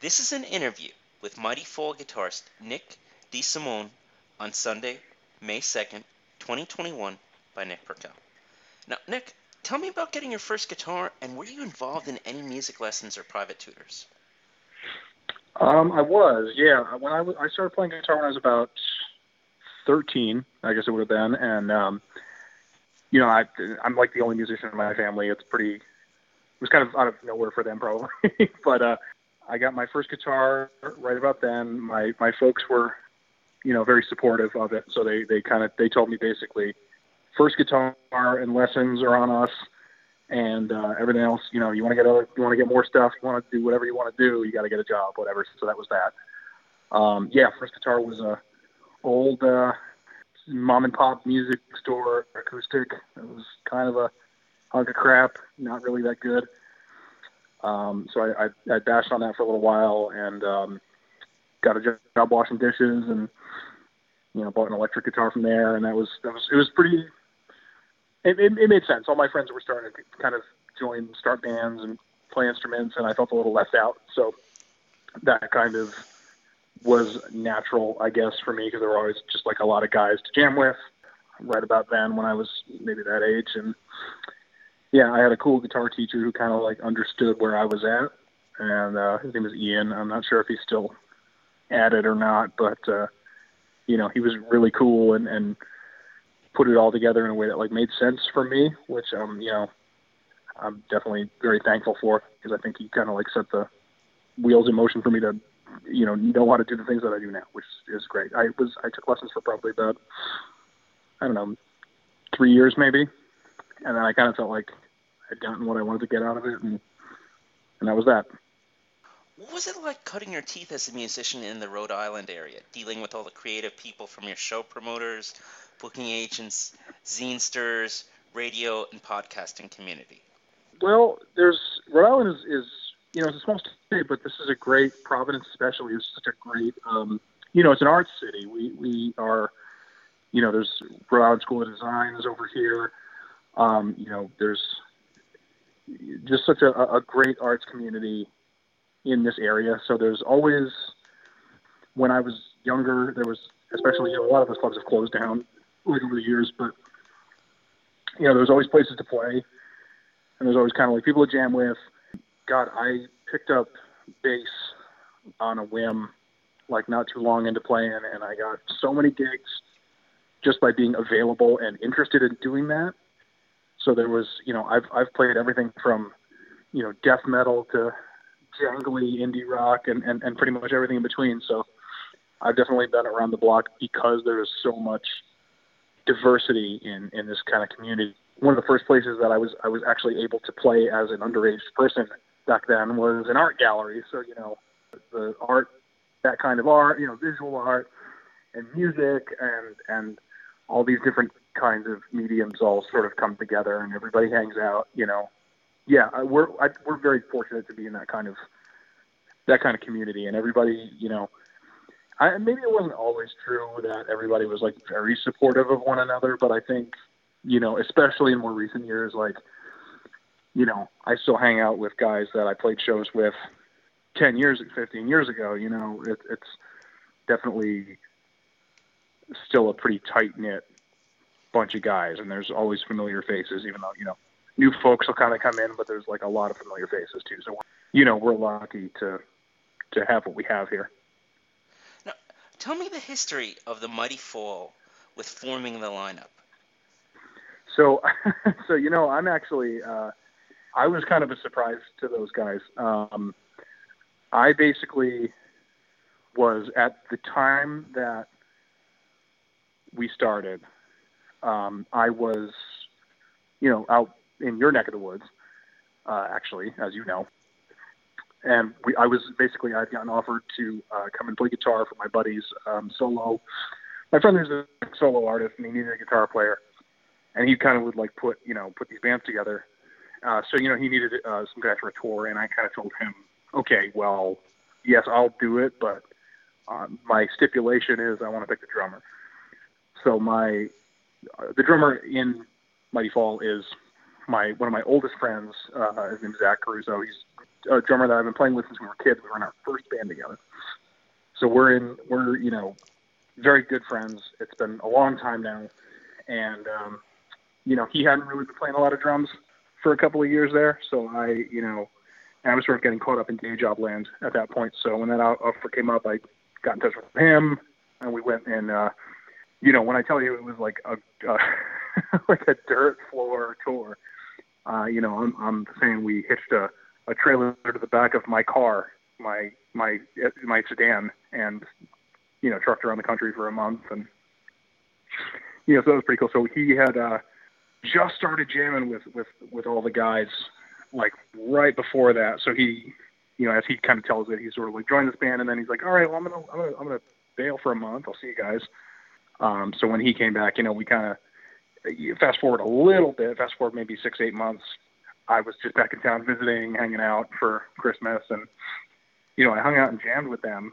This is an interview with Mighty Fall guitarist Nick DeSimone on Sunday, May 2nd, 2021 by Nick Purcell. Now, Nick, tell me about getting your first guitar and were you involved in any music lessons or private tutors? Um, I was, yeah. When I, w- I started playing guitar when I was about 13, I guess it would have been, and um, you know, I, I'm like the only musician in my family. It's pretty, it was kind of out of nowhere for them probably, but uh, I got my first guitar right about then. My my folks were, you know, very supportive of it, so they they kind of they told me basically, first guitar and lessons are on us and uh, everything else, you know, you want to get other, you want to get more stuff, you want to do whatever you want to do, you got to get a job, whatever. So that was that. Um, yeah, first guitar was a old uh, mom and pop music store acoustic. It was kind of a hunk of crap, not really that good. Um, so I, I, I bashed on that for a little while and um, got a job washing dishes and you know bought an electric guitar from there, and that was that was it was pretty it, it, it made sense. All my friends were starting to kind of join, start bands and play instruments, and I felt a little left out. So that kind of was natural, I guess, for me because there were always just like a lot of guys to jam with right about then when I was maybe that age. And yeah, I had a cool guitar teacher who kind of like understood where I was at. And uh, his name was Ian. I'm not sure if he's still at it or not, but uh, you know, he was really cool and, and put it all together in a way that like made sense for me, which um you know I'm definitely very thankful for because I think he kind of like set the wheels in motion for me to you know know how to do the things that I do now, which is great. I was I took lessons for probably about I don't know three years maybe, and then I kind of felt like I'd gotten what I wanted to get out of it, and and that was that. What was it like cutting your teeth as a musician in the Rhode Island area, dealing with all the creative people from your show promoters, booking agents, zinesters, radio, and podcasting community? Well, there's Rhode Island is, is you know it's a small state, but this is a great Providence, especially is such a great um, you know it's an arts city. We we are you know there's Rhode Island School of Design is over here. Um, you know there's just such a, a great arts community in this area. So there's always when I was younger, there was especially you know, a lot of those clubs have closed down like over the years, but you know, there's always places to play, and there's always kind of like people to jam with. God, I picked up bass on a whim, like not too long into playing, and I got so many gigs just by being available and interested in doing that. So there was, you know, I've I've played everything from, you know, death metal to jangly indie rock and, and, and pretty much everything in between. So I've definitely been around the block because there is so much diversity in in this kind of community. One of the first places that I was I was actually able to play as an underage person back then was an art gallery. So you know, the art, that kind of art, you know, visual art and music and and all these different kinds of mediums all sort of come together and everybody hangs out. You know, yeah, we're I, we're very fortunate to be in that kind of that kind of community and everybody, you know I, maybe it wasn't always true that everybody was like very supportive of one another, but I think, you know, especially in more recent years, like, you know, I still hang out with guys that I played shows with 10 years, 15 years ago. You know, it, it's definitely still a pretty tight knit bunch of guys, and there's always familiar faces, even though, you know, new folks will kind of come in, but there's like a lot of familiar faces too. So, you know, we're lucky to to have what we have here. Now, tell me the history of the Mighty Fall with forming the lineup. So, so you know, I'm actually, uh, I was kind of a surprise to those guys. Um, I basically was at the time that we started. Um, I was, you know, out in your neck of the woods, uh, actually, as you know, and we, I was basically I'd gotten offered to uh, come and play guitar for my buddies um, solo. My friend is a solo artist, and he needed a guitar player, and he kind of would like put you know put these bands together. Uh, so you know he needed uh, some guys for a tour, and I kind of told him, okay, well, yes, I'll do it, but uh, my stipulation is I want to pick the drummer. So my the drummer in Mighty Fall is my one of my oldest friends. Uh, his name's Zach Caruso. He's a drummer that I've been playing with since we were kids. We were in our first band together. So we're in we're you know very good friends. It's been a long time now, and um, you know he hadn't really been playing a lot of drums for a couple of years there. So I you know I was sort of getting caught up in day job land at that point. So when that offer came up, I got in touch with him, and we went and uh, you know when I tell you it was like a uh, like a dirt floor tour. Uh, you know, I'm, I'm saying we hitched a, a trailer to the back of my car, my my my sedan, and you know, trucked around the country for a month, and you know, so that was pretty cool. So he had uh, just started jamming with with with all the guys, like right before that. So he, you know, as he kind of tells it, he sort of like joined this band, and then he's like, all right, well, I'm gonna I'm gonna I'm gonna bail for a month. I'll see you guys. Um, so when he came back, you know, we kind of fast forward a little bit, fast forward maybe six, eight months, I was just back in town visiting, hanging out for Christmas, and you know, I hung out and jammed with them.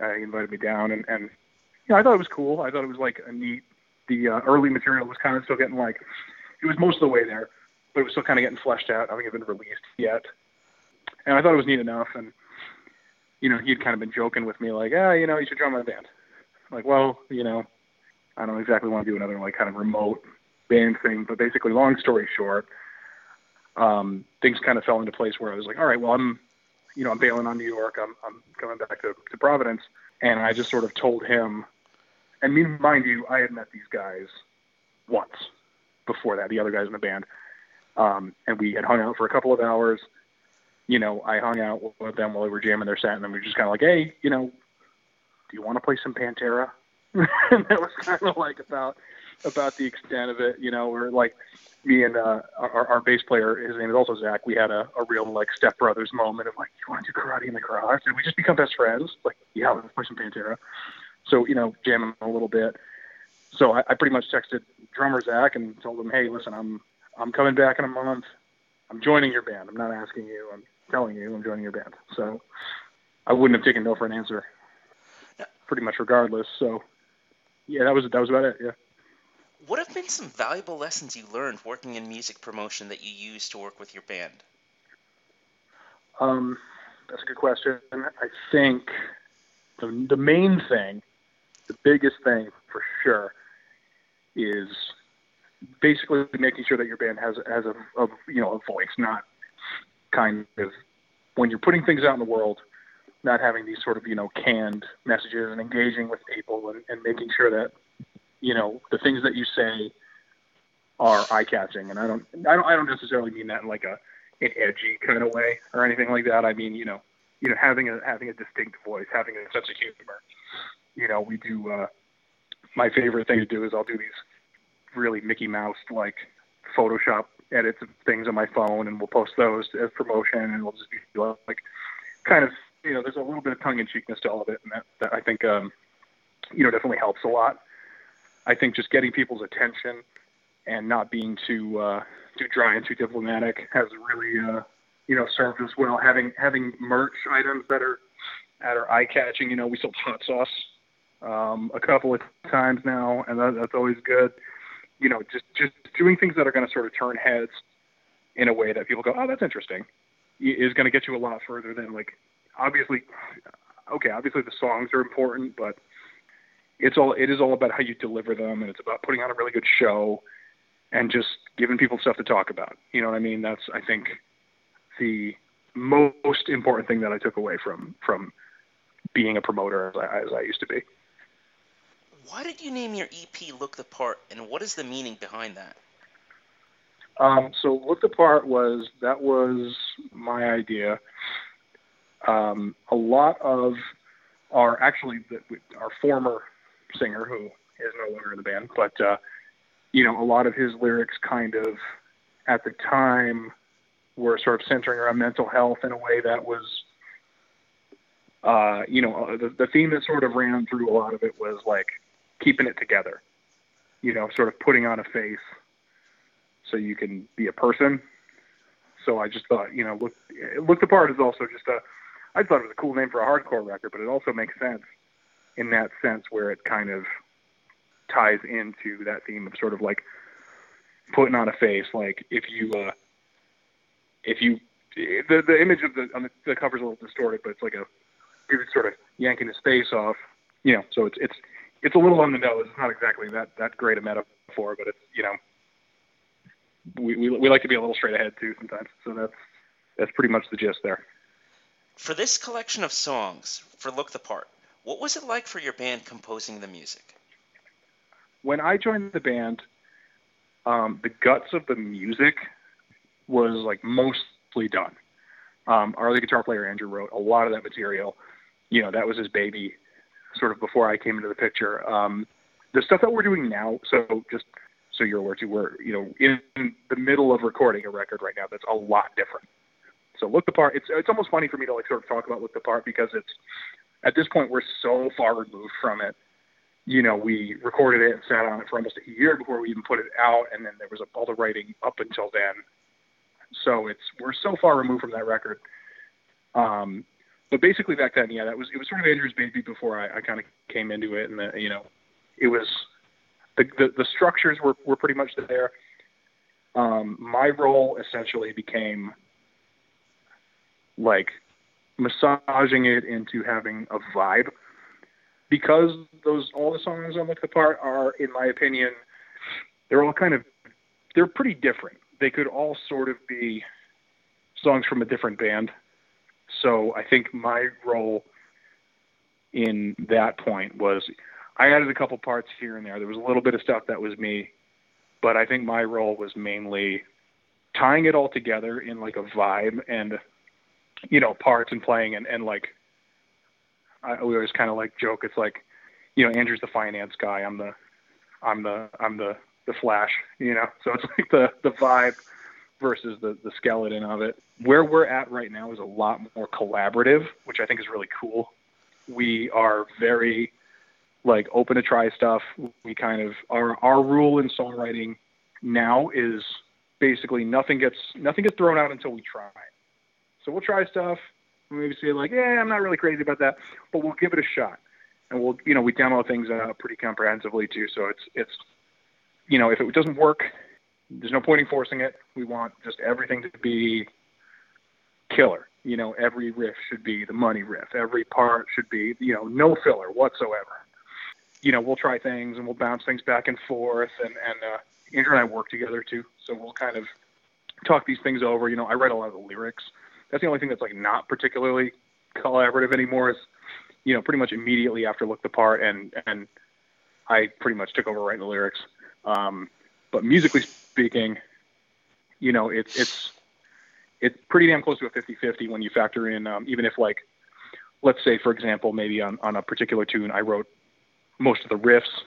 Uh, he invited me down, and and you know, I thought it was cool. I thought it was like a neat. The uh, early material was kind of still getting like, it was most of the way there, but it was still kind of getting fleshed out. I had been released yet, and I thought it was neat enough. And you know, he'd kind of been joking with me like, ah, you know, you should join my band. I'm like, well, you know, I don't exactly want to do another like kind of remote band thing, but basically, long story short, um, things kind of fell into place where I was like, all right, well, I'm, you know, I'm bailing on New York. I'm, I'm coming back to, to Providence. And I just sort of told him, and mind you, I had met these guys once before that, the other guys in the band. Um, and we had hung out for a couple of hours. You know, I hung out with them while they were jamming their set, and then we were just kind of like, hey, you know, do you want to play some Pantera? And that was kind of like about about the extent of it. You know, we're like me and uh, our, our bass player, his name is also Zach. We had a, a real like stepbrothers moment of like, you want to do karate in the garage? And we just become best friends. Like, yeah, let's play some Pantera. So you know, jamming a little bit. So I, I pretty much texted drummer Zach and told him, hey, listen, I'm I'm coming back in a month. I'm joining your band. I'm not asking you. I'm telling you, I'm joining your band. So I wouldn't have taken no for an answer. Pretty much regardless. So yeah, that was that was about it. Yeah. What have been some valuable lessons you learned working in music promotion that you use to work with your band? Um, that's a good question. I think the, the main thing, the biggest thing for sure, is basically making sure that your band has has a, a you know a voice, not kind of when you're putting things out in the world, not having these sort of you know canned messages and engaging with people and, and making sure that you know, the things that you say are eye catching. And I don't, I don't, I don't necessarily mean that in like a, an edgy kind of way or anything like that. I mean, you know, you know, having a, having a distinct voice, having a sense of humor. You know, we do, uh, my favorite thing to do is I'll do these really Mickey Mouse like Photoshop edits of things on my phone and we'll post those as promotion and we'll just be like kind of you know there's a little bit of tongue in cheekness to all of it and that, that I think um you know definitely helps a lot I think just getting people's attention and not being too uh, too dry and too diplomatic has really uh, you know served us well. Having having merch items that are that are eye catching. You know, we sold hot sauce um, a couple of times now, and that, that's always good. You know, just just doing things that are going to sort of turn heads in a way that people go, oh, that's interesting, is going to get you a lot further than like obviously. Okay, obviously the songs are important, but it's all it is all about how you deliver them, and it's about putting on a really good show and just giving people stuff to talk about. You know what I mean? That's I think the most important thing that I took away from from being a promoter as I, as I used to be. Why did you name your EP "Look the Part," and what is the meaning behind that? Um, so "Look the Part" was that was my idea. Um, a lot of our actually the, our former singer who is no longer in the band, but uh, you know, a lot of his lyrics kind of at the time were sort of centering around mental health in a way that was uh, you know, the, the theme that sort of ran through a lot of it was like keeping it together, you know, sort of putting on a face so you can be a person. So I just thought, you know, look, look the part is also just a, I thought it was a cool name for a hardcore record, but it also makes sense in that sense where it kind of ties into that theme of sort of like putting on a face. Like if you uh, if you the the image of the on the, the cover's a little distorted, but it's like a dude sort of yanking his face off. You know, so it's it's it's a little on the nose. It's not exactly that that great a metaphor, but it's you know we, we we like to be a little straight ahead too sometimes. So that's that's pretty much the gist there. For this collection of songs for Look the Part, what was it like for your band composing the music? When I joined the band, um, the guts of the music was like mostly done. Um, our other guitar player Andrew wrote a lot of that material. You know, that was his baby, sort of before I came into the picture. Um, the stuff that we're doing now, so just so you're aware too, we're you know in the middle of recording a record right now that's a lot different. So look the part. It's it's almost funny for me to like sort of talk about look the part because it's at this point we're so far removed from it. You know, we recorded it and sat on it for almost a year before we even put it out, and then there was all the writing up until then. So it's we're so far removed from that record. Um, but basically back then, yeah, that was it was sort of Andrew's baby before I, I kind of came into it, and the, you know, it was the, the the structures were were pretty much there. Um, my role essentially became like massaging it into having a vibe because those all the songs on the Part are, in my opinion, they're all kind of they're pretty different. They could all sort of be songs from a different band. So I think my role in that point was I added a couple parts here and there. There was a little bit of stuff that was me, but I think my role was mainly tying it all together in like a vibe and you know parts and playing and and like I we always kind of like joke it's like you know Andrew's the finance guy I'm the I'm the I'm the the flash you know? So it's like the the vibe versus the the skeleton of it. Where we're at right now is a lot more collaborative which I think is really cool. We are very like open to try stuff. We kind of our our rule in songwriting now is basically nothing gets nothing gets thrown out until we try so we'll try stuff. Maybe say like, yeah, I'm not really crazy about that, but we'll give it a shot. And we'll, you know, we demo things out pretty comprehensively too. So it's, it's, you know, if it doesn't work, there's no point in forcing it. We want just everything to be killer. You know, every riff should be the money riff. Every part should be, you know, no filler whatsoever. You know, we'll try things and we'll bounce things back and forth. And, and uh, Andrew and I work together too. So we'll kind of talk these things over. You know, I write a lot of the lyrics that's the only thing that's like not particularly collaborative anymore. Is you know pretty much immediately after Look the Part and and I pretty much took over writing the lyrics. Um, but musically speaking, you know it's it's it's pretty damn close to a 50-50 when you factor in um, even if like let's say for example maybe on on a particular tune I wrote most of the riffs.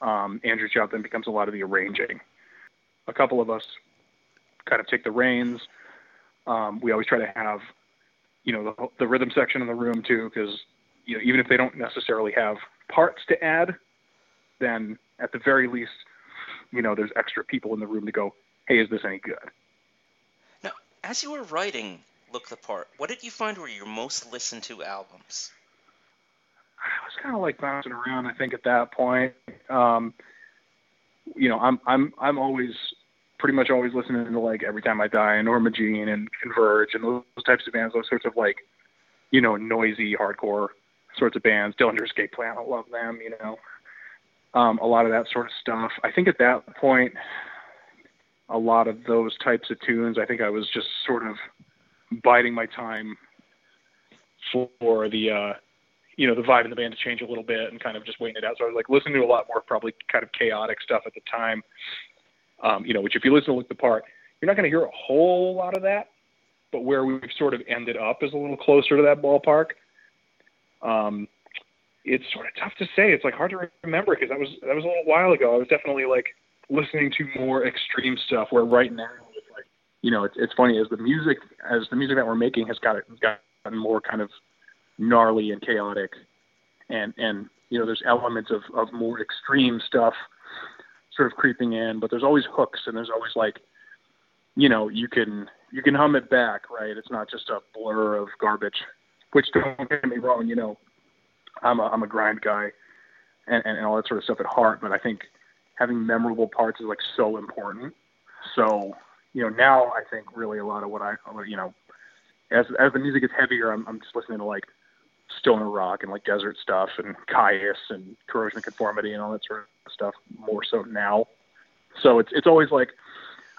Um, Andrew job then becomes a lot of the arranging. A couple of us kind of take the reins um, we always try to have, you know, the, the rhythm section in the room too, because you know even if they don't necessarily have parts to add, then at the very least, you know, there's extra people in the room to go, hey, is this any good? Now, as you were writing Look the Part, what did you find were your most listened to albums? I was kind of like bouncing around. I think at that point, um, you know, I'm I'm I'm always pretty much always listening to like Every Time I Die and Norma Jean and Converge and those, types of bands, those sorts of like, you know, noisy hardcore sorts of bands. Dillinger Escape Plan, I love them, you know. Um, a lot of that sort of stuff. I think at that point, a lot of those types of tunes, I think I was just sort of biding my time for the, uh, you know, the vibe in the band to change a little bit and kind of just waiting it out. So I was like listening to a lot more probably kind of chaotic stuff at the time um, you know, which if you listen to Look the Part, you're not going to hear a whole lot of that, but where we've sort of ended up is a little closer to that ballpark. Um, it's sort of tough to say. It's like hard to remember because that was that was a little while ago. I was definitely like listening to more extreme stuff. Where right now, it's like you know, it's it's funny as the music as the music that we're making has got gotten more kind of gnarly and chaotic, and and you know, there's elements of of more extreme stuff sort of creeping in, but there's always hooks and there's always like, you know, you can you can hum it back, right? It's not just a blur of garbage. Which don't get me wrong, you know, I'm a I'm a grind guy, and, and, and all that sort of stuff at heart. But I think having memorable parts is like so important. So, you know, now I think really a lot of what I, you know, as as the music gets heavier, I'm I'm just listening to like stoner rock and like desert stuff and Kyuss and corrosion of conformity and all that sort of stuff more so now. So it's it's always like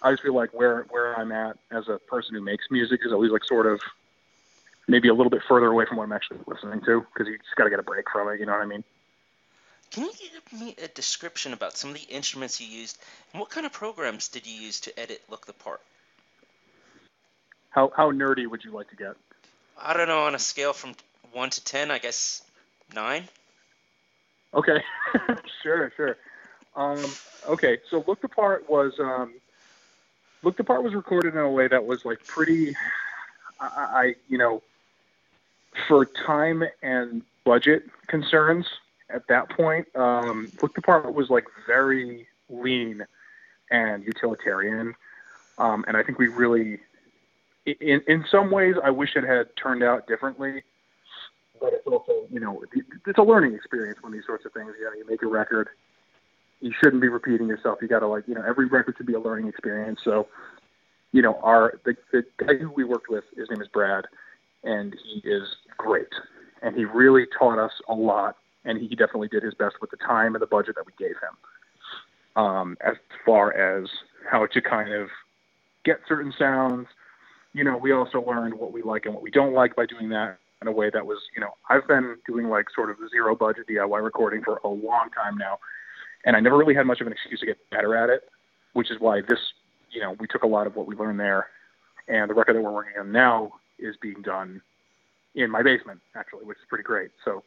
I just feel like where where I'm at as a person who makes music is always like sort of maybe a little bit further away from what I'm actually listening to because you just got to get a break from it. You know what I mean? Can you give me a description about some of the instruments you used and what kind of programs did you use to edit Look the Part? How how nerdy would you like to get? I don't know on a scale from one to ten, I guess nine. Okay, sure, sure. Um, okay, so Look the Part was um, Look the Part was recorded in a way that was like pretty. I, I you know, for time and budget concerns at that point, um, Look the Part was like very lean and utilitarian, um, and I think we really, in in some ways, I wish it had turned out differently. But it's also, you know, it's a learning experience when these sorts of things. You know, you make a record, you shouldn't be repeating yourself. You got to like, you know, every record should be a learning experience. So, you know, our the, the guy who we worked with, his name is Brad, and he is great, and he really taught us a lot, and he definitely did his best with the time and the budget that we gave him, um, as far as how to kind of get certain sounds. You know, we also learned what we like and what we don't like by doing that in a way that was, you know, I've been doing like sort of zero budget DIY recording for a long time now, and I never really had much of an excuse to get better at it, which is why this, you know, we took a lot of what we learned there, and the record that we're working on now is being done in my basement actually, which is pretty great. So,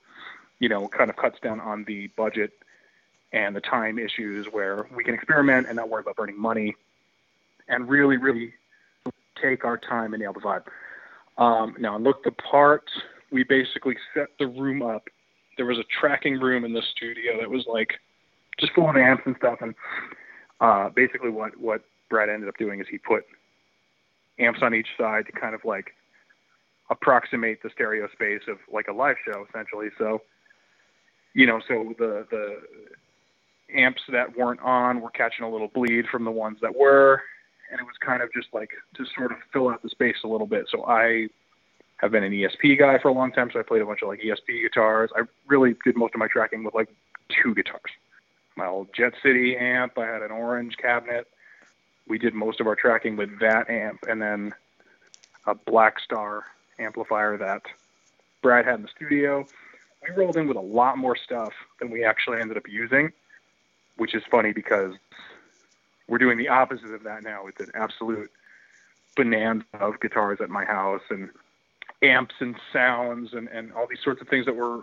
you know, kind of cuts down on the budget and the time issues where we can experiment and not worry about burning money, and really, really take our time and nail the vibe. Um, now, look the part. We basically set the room up. There was a tracking room in the studio that was like just full of amps and stuff. And uh, basically, what what Brad ended up doing is he put amps on each side to kind of like approximate the stereo space of like a live show, essentially. So, you know, so the the amps that weren't on were catching a little bleed from the ones that were, and it was kind of just like to sort of fill out the space a little bit. So I have been an ESP guy for a long time, so I played a bunch of like ESP guitars. I really did most of my tracking with like two guitars. My old Jet City amp, I had an orange cabinet. We did most of our tracking with that amp, and then a Blackstar amplifier that Brad had in the studio. We rolled in with a lot more stuff than we actually ended up using, which is funny because we're doing the opposite of that now with an absolute bonanza of guitars at my house and amps and sounds and, and all these sorts of things that we're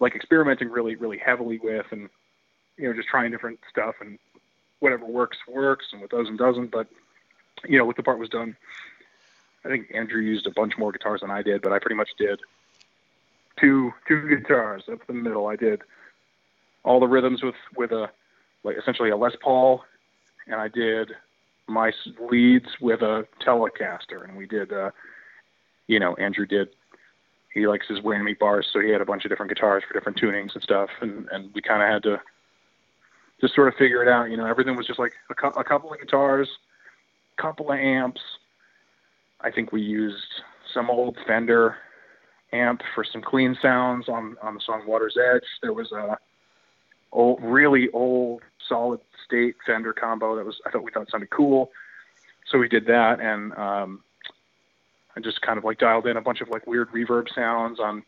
like experimenting really, really heavily with and, you know, just trying different stuff and whatever works, works and what doesn't, doesn't. But, you know, what the part was done, I think Andrew used a bunch more guitars than I did, but I pretty much did two, two guitars up the middle. I did all the rhythms with, with a, like essentially a Les Paul and I did my leads with a Telecaster, and we did, uh, you know, Andrew did. He likes his whammy bars, so he had a bunch of different guitars for different tunings and stuff, and and we kind of had to just sort of figure it out. You know, everything was just like a, cu- a couple of guitars, a couple of amps. I think we used some old Fender amp for some clean sounds on on the song Water's Edge. There was a old, really old solid state Fender combo that was I thought we thought sounded cool. So we did that and um I just kind of like dialed in a bunch of like weird reverb sounds on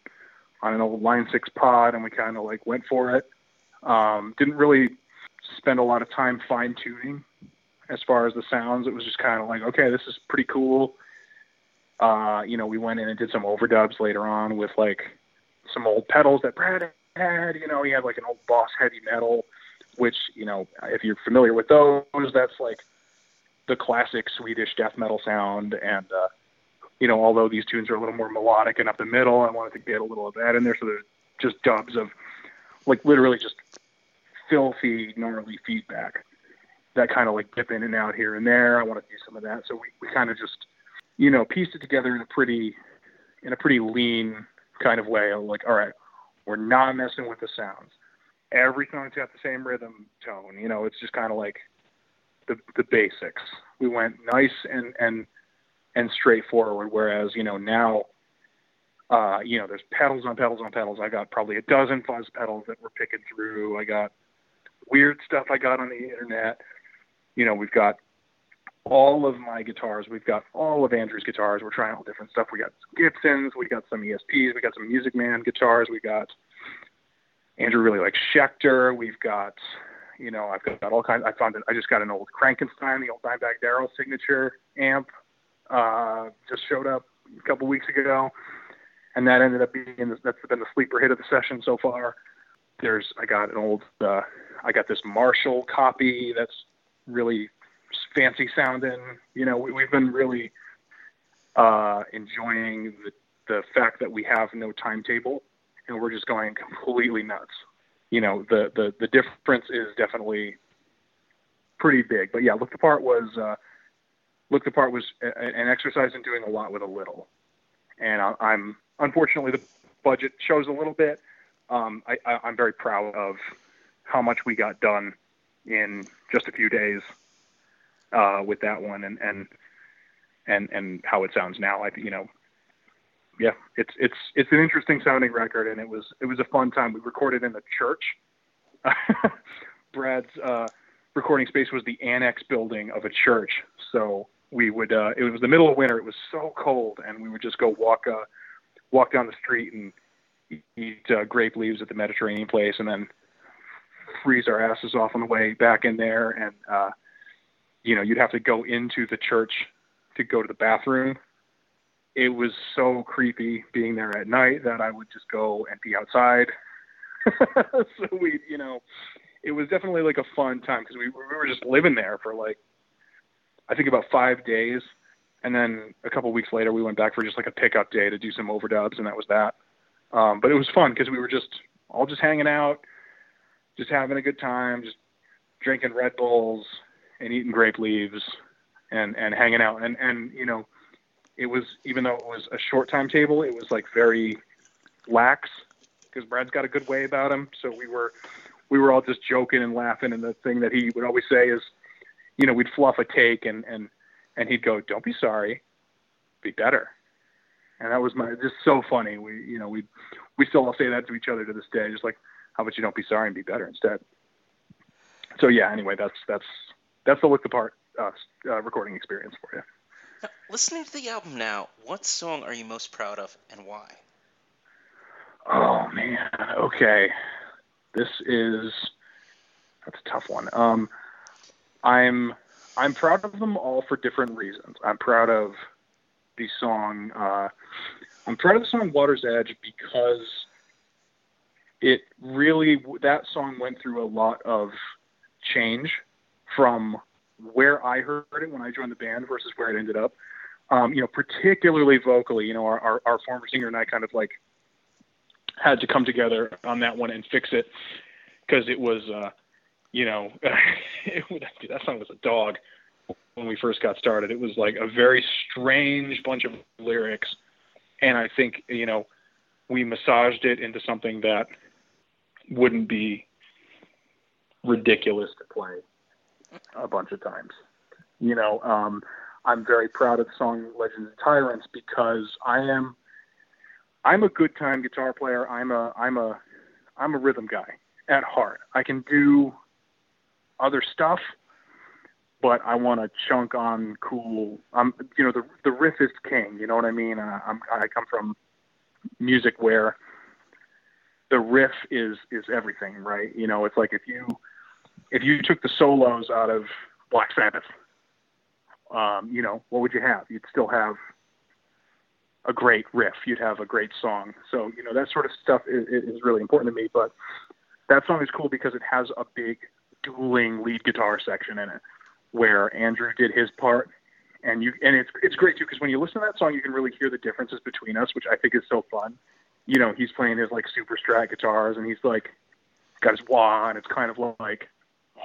on an old line six pod and we kind of like went for it. Um didn't really spend a lot of time fine tuning as far as the sounds. It was just kind of like, okay, this is pretty cool. Uh, you know, we went in and did some overdubs later on with like some old pedals that Brad had. You know, he had like an old Boss heavy metal which you know if you're familiar with those, that's like the classic Swedish death metal sound. And uh, you know, although these tunes are a little more melodic and up the middle, I wanted to get a little of that in there. So there's just dubs of like literally just filthy, gnarly feedback that kind of like dip in and out here and there. I want to do some of that. So we, we kind of just, you know, pieced it together in a pretty, in a pretty lean kind of way. Like, all right, we're not messing with the sounds every song's got the same rhythm tone. You know, it's just kind of like the the basics. We went nice and and and straightforward. Whereas you know now, uh, you know, there's pedals on pedals on pedals. I got probably a dozen fuzz pedals that we're picking through. I got weird stuff I got on the internet. You know, we've got all of my guitars. We've got all of Andrew's guitars. We're trying all different stuff. We got Gibsons. We got some ESPs. We got some Music Man guitars. We got Andrew really likes Schecter. We've got, you know, I've got all kinds. I found it. I just got an old Krankenstein, the old Dimebag Darrell signature amp. Uh, just showed up a couple weeks ago, and that ended up being that's been the sleeper hit of the session so far. There's I got an old uh, I got this Marshall copy that's really fancy sounding. You know, we, we've been really uh, enjoying the, the fact that we have no timetable and we're just going completely nuts. You know, the the the difference is definitely pretty big. But yeah, look the part was uh, look the part was a, an exercise in doing a lot with a little, and I, I'm unfortunately the budget shows a little bit. Um, I, I, I'm very proud of how much we got done in just a few days uh, with that one, and and and and how it sounds now. I you know, yeah, it's it's it's an interesting sounding record, and it was it was a fun time. We recorded in the church. Brad's uh, recording space was the annex building of a church, so we would uh, it was the middle of winter. It was so cold, and we would just go walk uh, walk down the street and eat uh, grape leaves at the Mediterranean place, and then freeze our asses off on the way back in there. And uh, you know, you'd have to go into the church to go to the bathroom. It was so creepy being there at night that I would just go and be outside. so we, you know, it was definitely like a fun time because we, we were just living there for like, I think about five days. And then a couple weeks later, we went back for just like a pickup day to do some overdubs, and that was that. Um, but it was fun because we were just all just hanging out, just having a good time, just drinking Red Bulls, and eating grape leaves and and hanging out and and you know it was even though it was a short timetable it was like very lax because Brad's got a good way about him. So we were we were all just joking and laughing. And the thing that he would always say is you know we'd fluff a take and and and he'd go don't be sorry. Be better. And that was my just so funny. We you know we we still all say that to each other to this day just like how about you don't be sorry and be better instead? So yeah anyway that's that's that's the look the part uh, uh, recording experience for you. Listening to the album now, what song are you most proud of and why? Oh man, okay. This is that's a tough one. Um, I'm I'm proud of them all for different reasons. I'm proud of the song. Uh, I'm proud of the song "Water's Edge" because it really that song went through a lot of change from where I heard it when I joined the band versus where it ended up. Um, you know, particularly vocally, you know, our, our, our former singer and I kind of like had to come together on that one and fix it because it was, uh, you know, that song was a dog when we first got started. It was like a very strange bunch of lyrics. And I think, you know, we massaged it into something that wouldn't be ridiculous to play a bunch of times. You know, um, I'm very proud of the song Legends and Tyrants because I am I'm a good time guitar player. I'm a I'm a I'm a rhythm guy at heart. I can do other stuff, but I want to chunk on cool. I'm you know the the riff is king. You know what I mean? I'm I come from music where the riff is is everything, right? You know, it's like if you if you took the solos out of Black Sabbath, um, you know, what would you have? You'd still have a great riff. You'd have a great song. So, you know, that sort of stuff is, is really important to me. But that song is cool because it has a big dueling lead guitar section in it where Andrew did his part. And you, and it's, it's great too, because when you listen to that song, you can really hear the differences between us, which I think is so fun. You know, he's playing his like super strat guitars and he's like got his wah and it's kind of like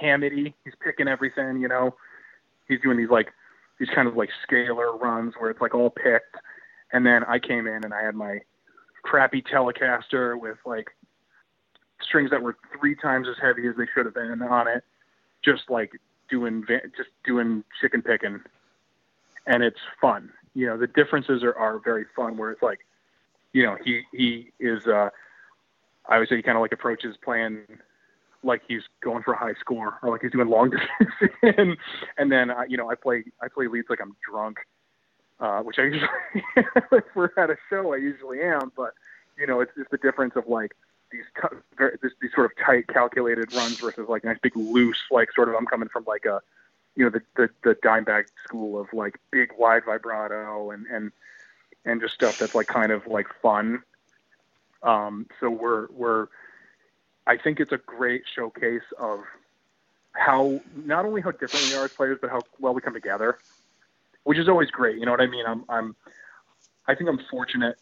Hammety. He's picking everything, you know. He's doing these like these kind of like scalar runs where it's like all picked. And then I came in and I had my crappy Telecaster with like strings that were three times as heavy as they should have been on it, just like doing just doing chicken picking, and it's fun. You know, the differences are, are very fun. Where it's like, you know, he he is. Uh, I would say he kind of like approaches playing like he's going for a high score or like he's doing long distance, and and then uh, you know I play I play leads like I'm drunk, uh, which I usually if we're at a show I usually am, but you know it's just the difference of like these this, these sort of tight calculated runs versus like nice big loose like sort of I'm coming from like a you know the the, the Dimebag school of like big wide vibrato and and and just stuff that's like kind of like fun. Um, so we're we're I think it's a great showcase of how not only how different we are as players, but how well we come together, which is always great. You know what I mean? I'm I'm I think I'm fortunate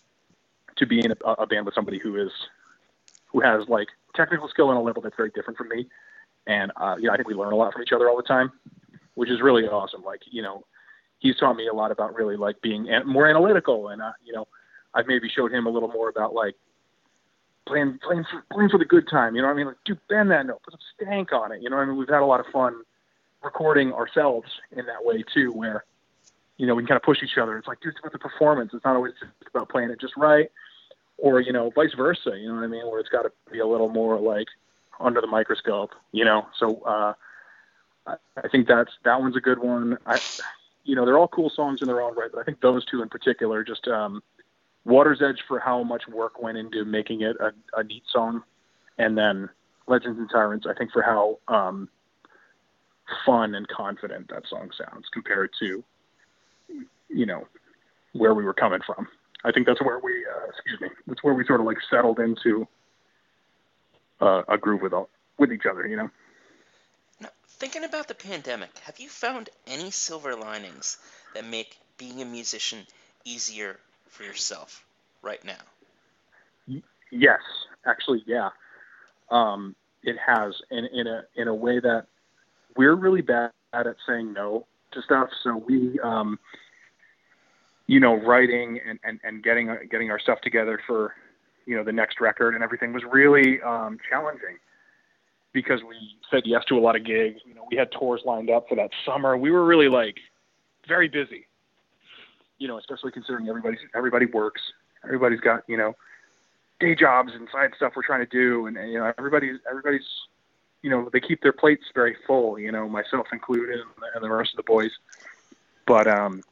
to be in a, a band with somebody who is who has like technical skill on a level that's very different from me. And uh, you know, I think we learn a lot from each other all the time, which is really awesome. Like, you know, he's taught me a lot about really like being more analytical, and uh, you know, I've maybe showed him a little more about like playing playing for playing for the good time. You know what I mean? Like, dude, bend that note, put some stank on it. You know what I mean? We've had a lot of fun recording ourselves in that way too, where you know we can kind of push each other. It's like, dude, it's about the performance. It's not always about playing it just right or you know, vice versa. You know what I mean? Where it's got to be a little more like under the microscope. You know, so uh, I, I think that's that one's a good one. I, you know, they're all cool songs in their own right, but I think those two in particular, just um, Water's Edge for how much work went into making it a, a neat song, and then Legends and Tyrants, I think for how um, fun and confident that song sounds compared to, you know, where we were coming from. I think that's where we, uh, excuse me, that's where we sort of like settled into uh, a groove with all, with each other, you know. Now, thinking about the pandemic, have you found any silver linings that make being a musician easier for yourself right now? Yes, actually, yeah. Um, it has, in in a in a way that we're really bad at saying no to stuff. So we, um, you know, writing and, and, and getting getting our stuff together for, you know, the next record and everything was really um, challenging because we said yes to a lot of gigs. You know, we had tours lined up for that summer. We were really like very busy. You know, especially considering everybody everybody works. Everybody's got you know day jobs and side stuff we're trying to do, and, and you know everybody's everybody's you know they keep their plates very full. You know, myself included, and the rest of the boys. But um,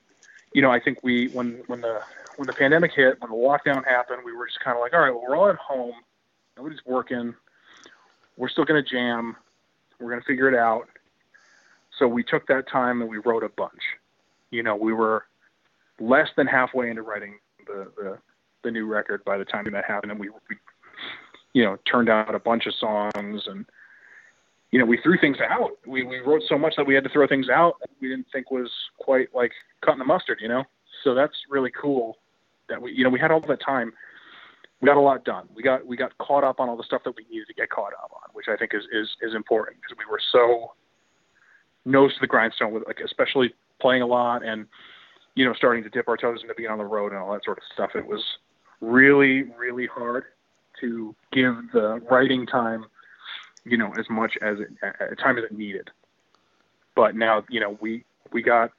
you know, I think we when when the when the pandemic hit, when the lockdown happened, we were just kind of like, all right, well, we're all at home, nobody's working, we're still to jam, we're to figure it out. So we took that time and we wrote a bunch. You know, we were less than halfway into writing the the, the new record by the time that happened, and we, we you know turned out a bunch of songs and you know, we threw things out. We we wrote so much that we had to throw things out that we didn't think was quite like cutting the mustard, you know. So that's really cool that we you know we had all that time. We got a lot done. We got we got caught up on all the stuff that we needed to get caught up on, which I think is is is important because we were so nose to the grindstone with like especially playing a lot and you know starting to dip our toes into being on the road and all that sort of stuff. It was really really hard to give the writing time you know, as much as it, at time as it needed. But now, you know, we we got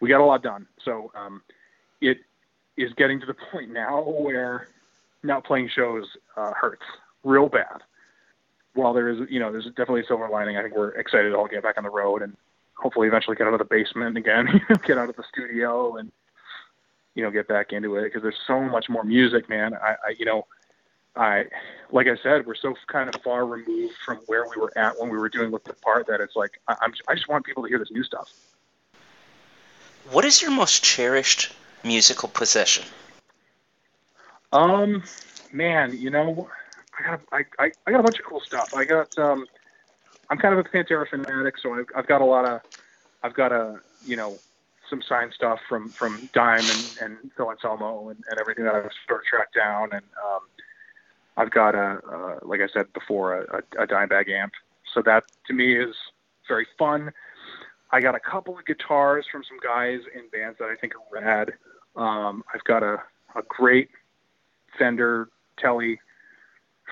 we got a lot done. So um, it is getting to the point now where not playing shows uh, hurts real bad. While there is, you know, there's definitely a silver lining. I think we're excited to all get back on the road and hopefully eventually get out of the basement again, get out of the studio and you know get back into it because there's so much more music, man. I, I you know I, like I said, we're so kind of far removed from where we were at when we were doing with the part that it's like I, I'm, I just want people to hear this new stuff. What is your most cherished musical possession? Um, man, you know, I got I, I, I got a bunch of cool stuff. I got um, I'm kind of a Pantera fanatic, so I've, I've got a lot of, I've got a you know some signed stuff from from Dime and, and Phil Anselmo and, and everything that I've sort of tracked down and um, I've got a, uh, like I said before, a, a, a Dimebag amp. So that to me is very fun. I got a couple of guitars from some guys in bands that I think are rad. Um, I've got a, a great Fender Tele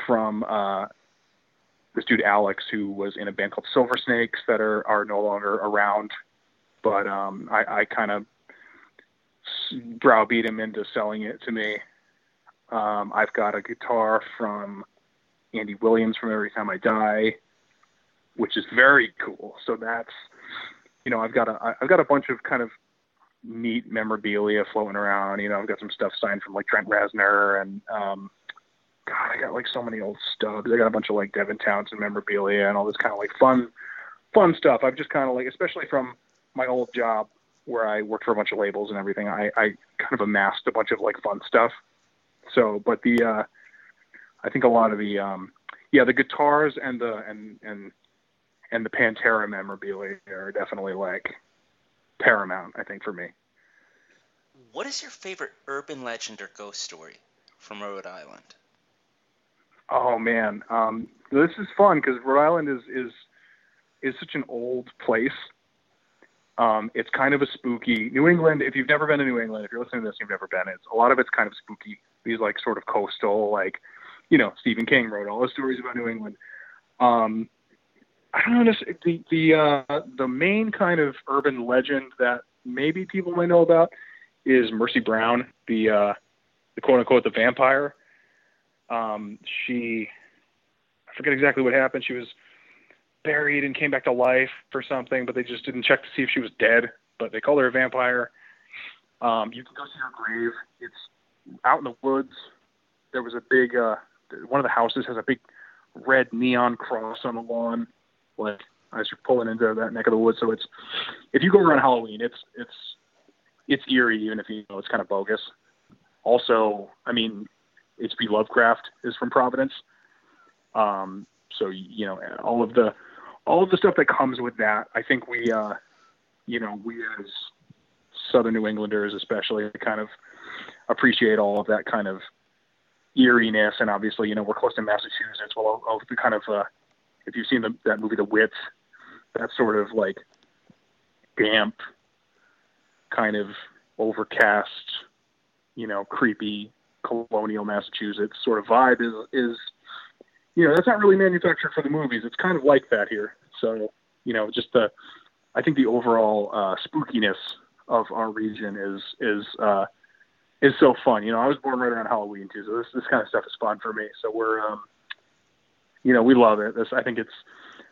from uh, this dude Alex, who was in a band called Silver Snakes that are are no longer around, but um, I, I kind of browbeat him into selling it to me. Um, I've got a guitar from Andy Williams from Every Time I Die, which is very cool. So that's, you know, I've got a I've got a bunch of kind of neat memorabilia floating around. You know, I've got some stuff signed from like Trent Reznor and um, God, I got like so many old stubs. I got a bunch of like Devin Townsend memorabilia and all this kind of like fun, fun stuff. I've just kind of like, especially from my old job where I worked for a bunch of labels and everything, I, I kind of amassed a bunch of like fun stuff. So, but the, uh, I think a lot of the, um, yeah, the guitars and the, and, and, and the Pantera memorabilia are definitely like paramount, I think, for me. What is your favorite urban legend or ghost story from Rhode Island? Oh man, um, this is fun because Rhode Island is is is such an old place. Um, it's kind of a spooky New England. If you've never been to New England, if you're listening to this, you've never been. It's a lot of it's kind of spooky. These like sort of coastal, like you know, Stephen King wrote all the stories about New England. Um, I don't know the the uh, the main kind of urban legend that maybe people might know about is Mercy Brown, the uh, the quote unquote the vampire. Um, she, I forget exactly what happened. She was buried and came back to life or something, but they just didn't check to see if she was dead. But they called her a vampire. Um, you can go see her grave. It's out in the woods. There was a big, uh, one of the houses has a big red neon cross on the lawn, like as you're pulling into that neck of the woods. So it's, if you go around Halloween, it's it's it's eerie, even if you know it's kind of bogus. Also, I mean, H.P. Lovecraft is from Providence. Um, so you know all of the all of the stuff that comes with that. I think we, uh, you know, we as Southern New Englanders, especially, kind of appreciate all of that kind of eeriness. And obviously, you know, we're close to Massachusetts. Well, all the kind of uh, if you've seen the, that movie, The Witch, that sort of like damp, kind of overcast, you know, creepy colonial Massachusetts sort of vibe is is you know that's not really manufactured for the movies. It's kind of like that here. So you know, just the I think the overall uh, spookiness of our region is is uh, is so fun. You know, I was born right around Halloween too, so this this kind of stuff is fun for me. So we're um, you know we love it. This I think it's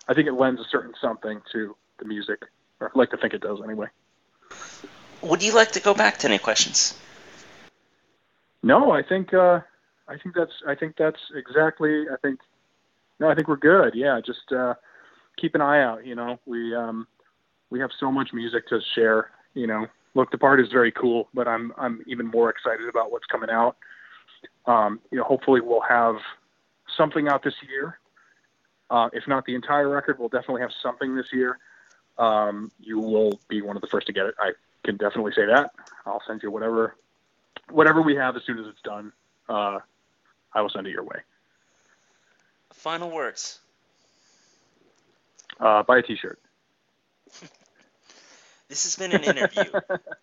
I think it lends a certain something to the music. Or I like to think it does anyway. Would you like to go back to any questions? No, I think uh, I think that's I think that's exactly I think no, I think we're good. Yeah, just uh, keep an eye out. You know, we um, we have so much music to share. You know, look, the part is very cool, but I'm I'm even more excited about what's coming out. Um, you know, hopefully we'll have something out this year. Uh, if not the entire record, we'll definitely have something this year. Um, you will be one of the first to get it. I can definitely say that. I'll send you whatever whatever we have as soon as it's done. Uh, I will send it your way. Final words. Uh, buy a T-shirt. this has been an interview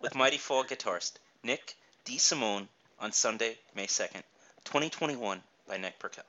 with Mighty Fall guitarist Nick DeSimone on Sunday, May 2nd, 2021 by Nick Purkell.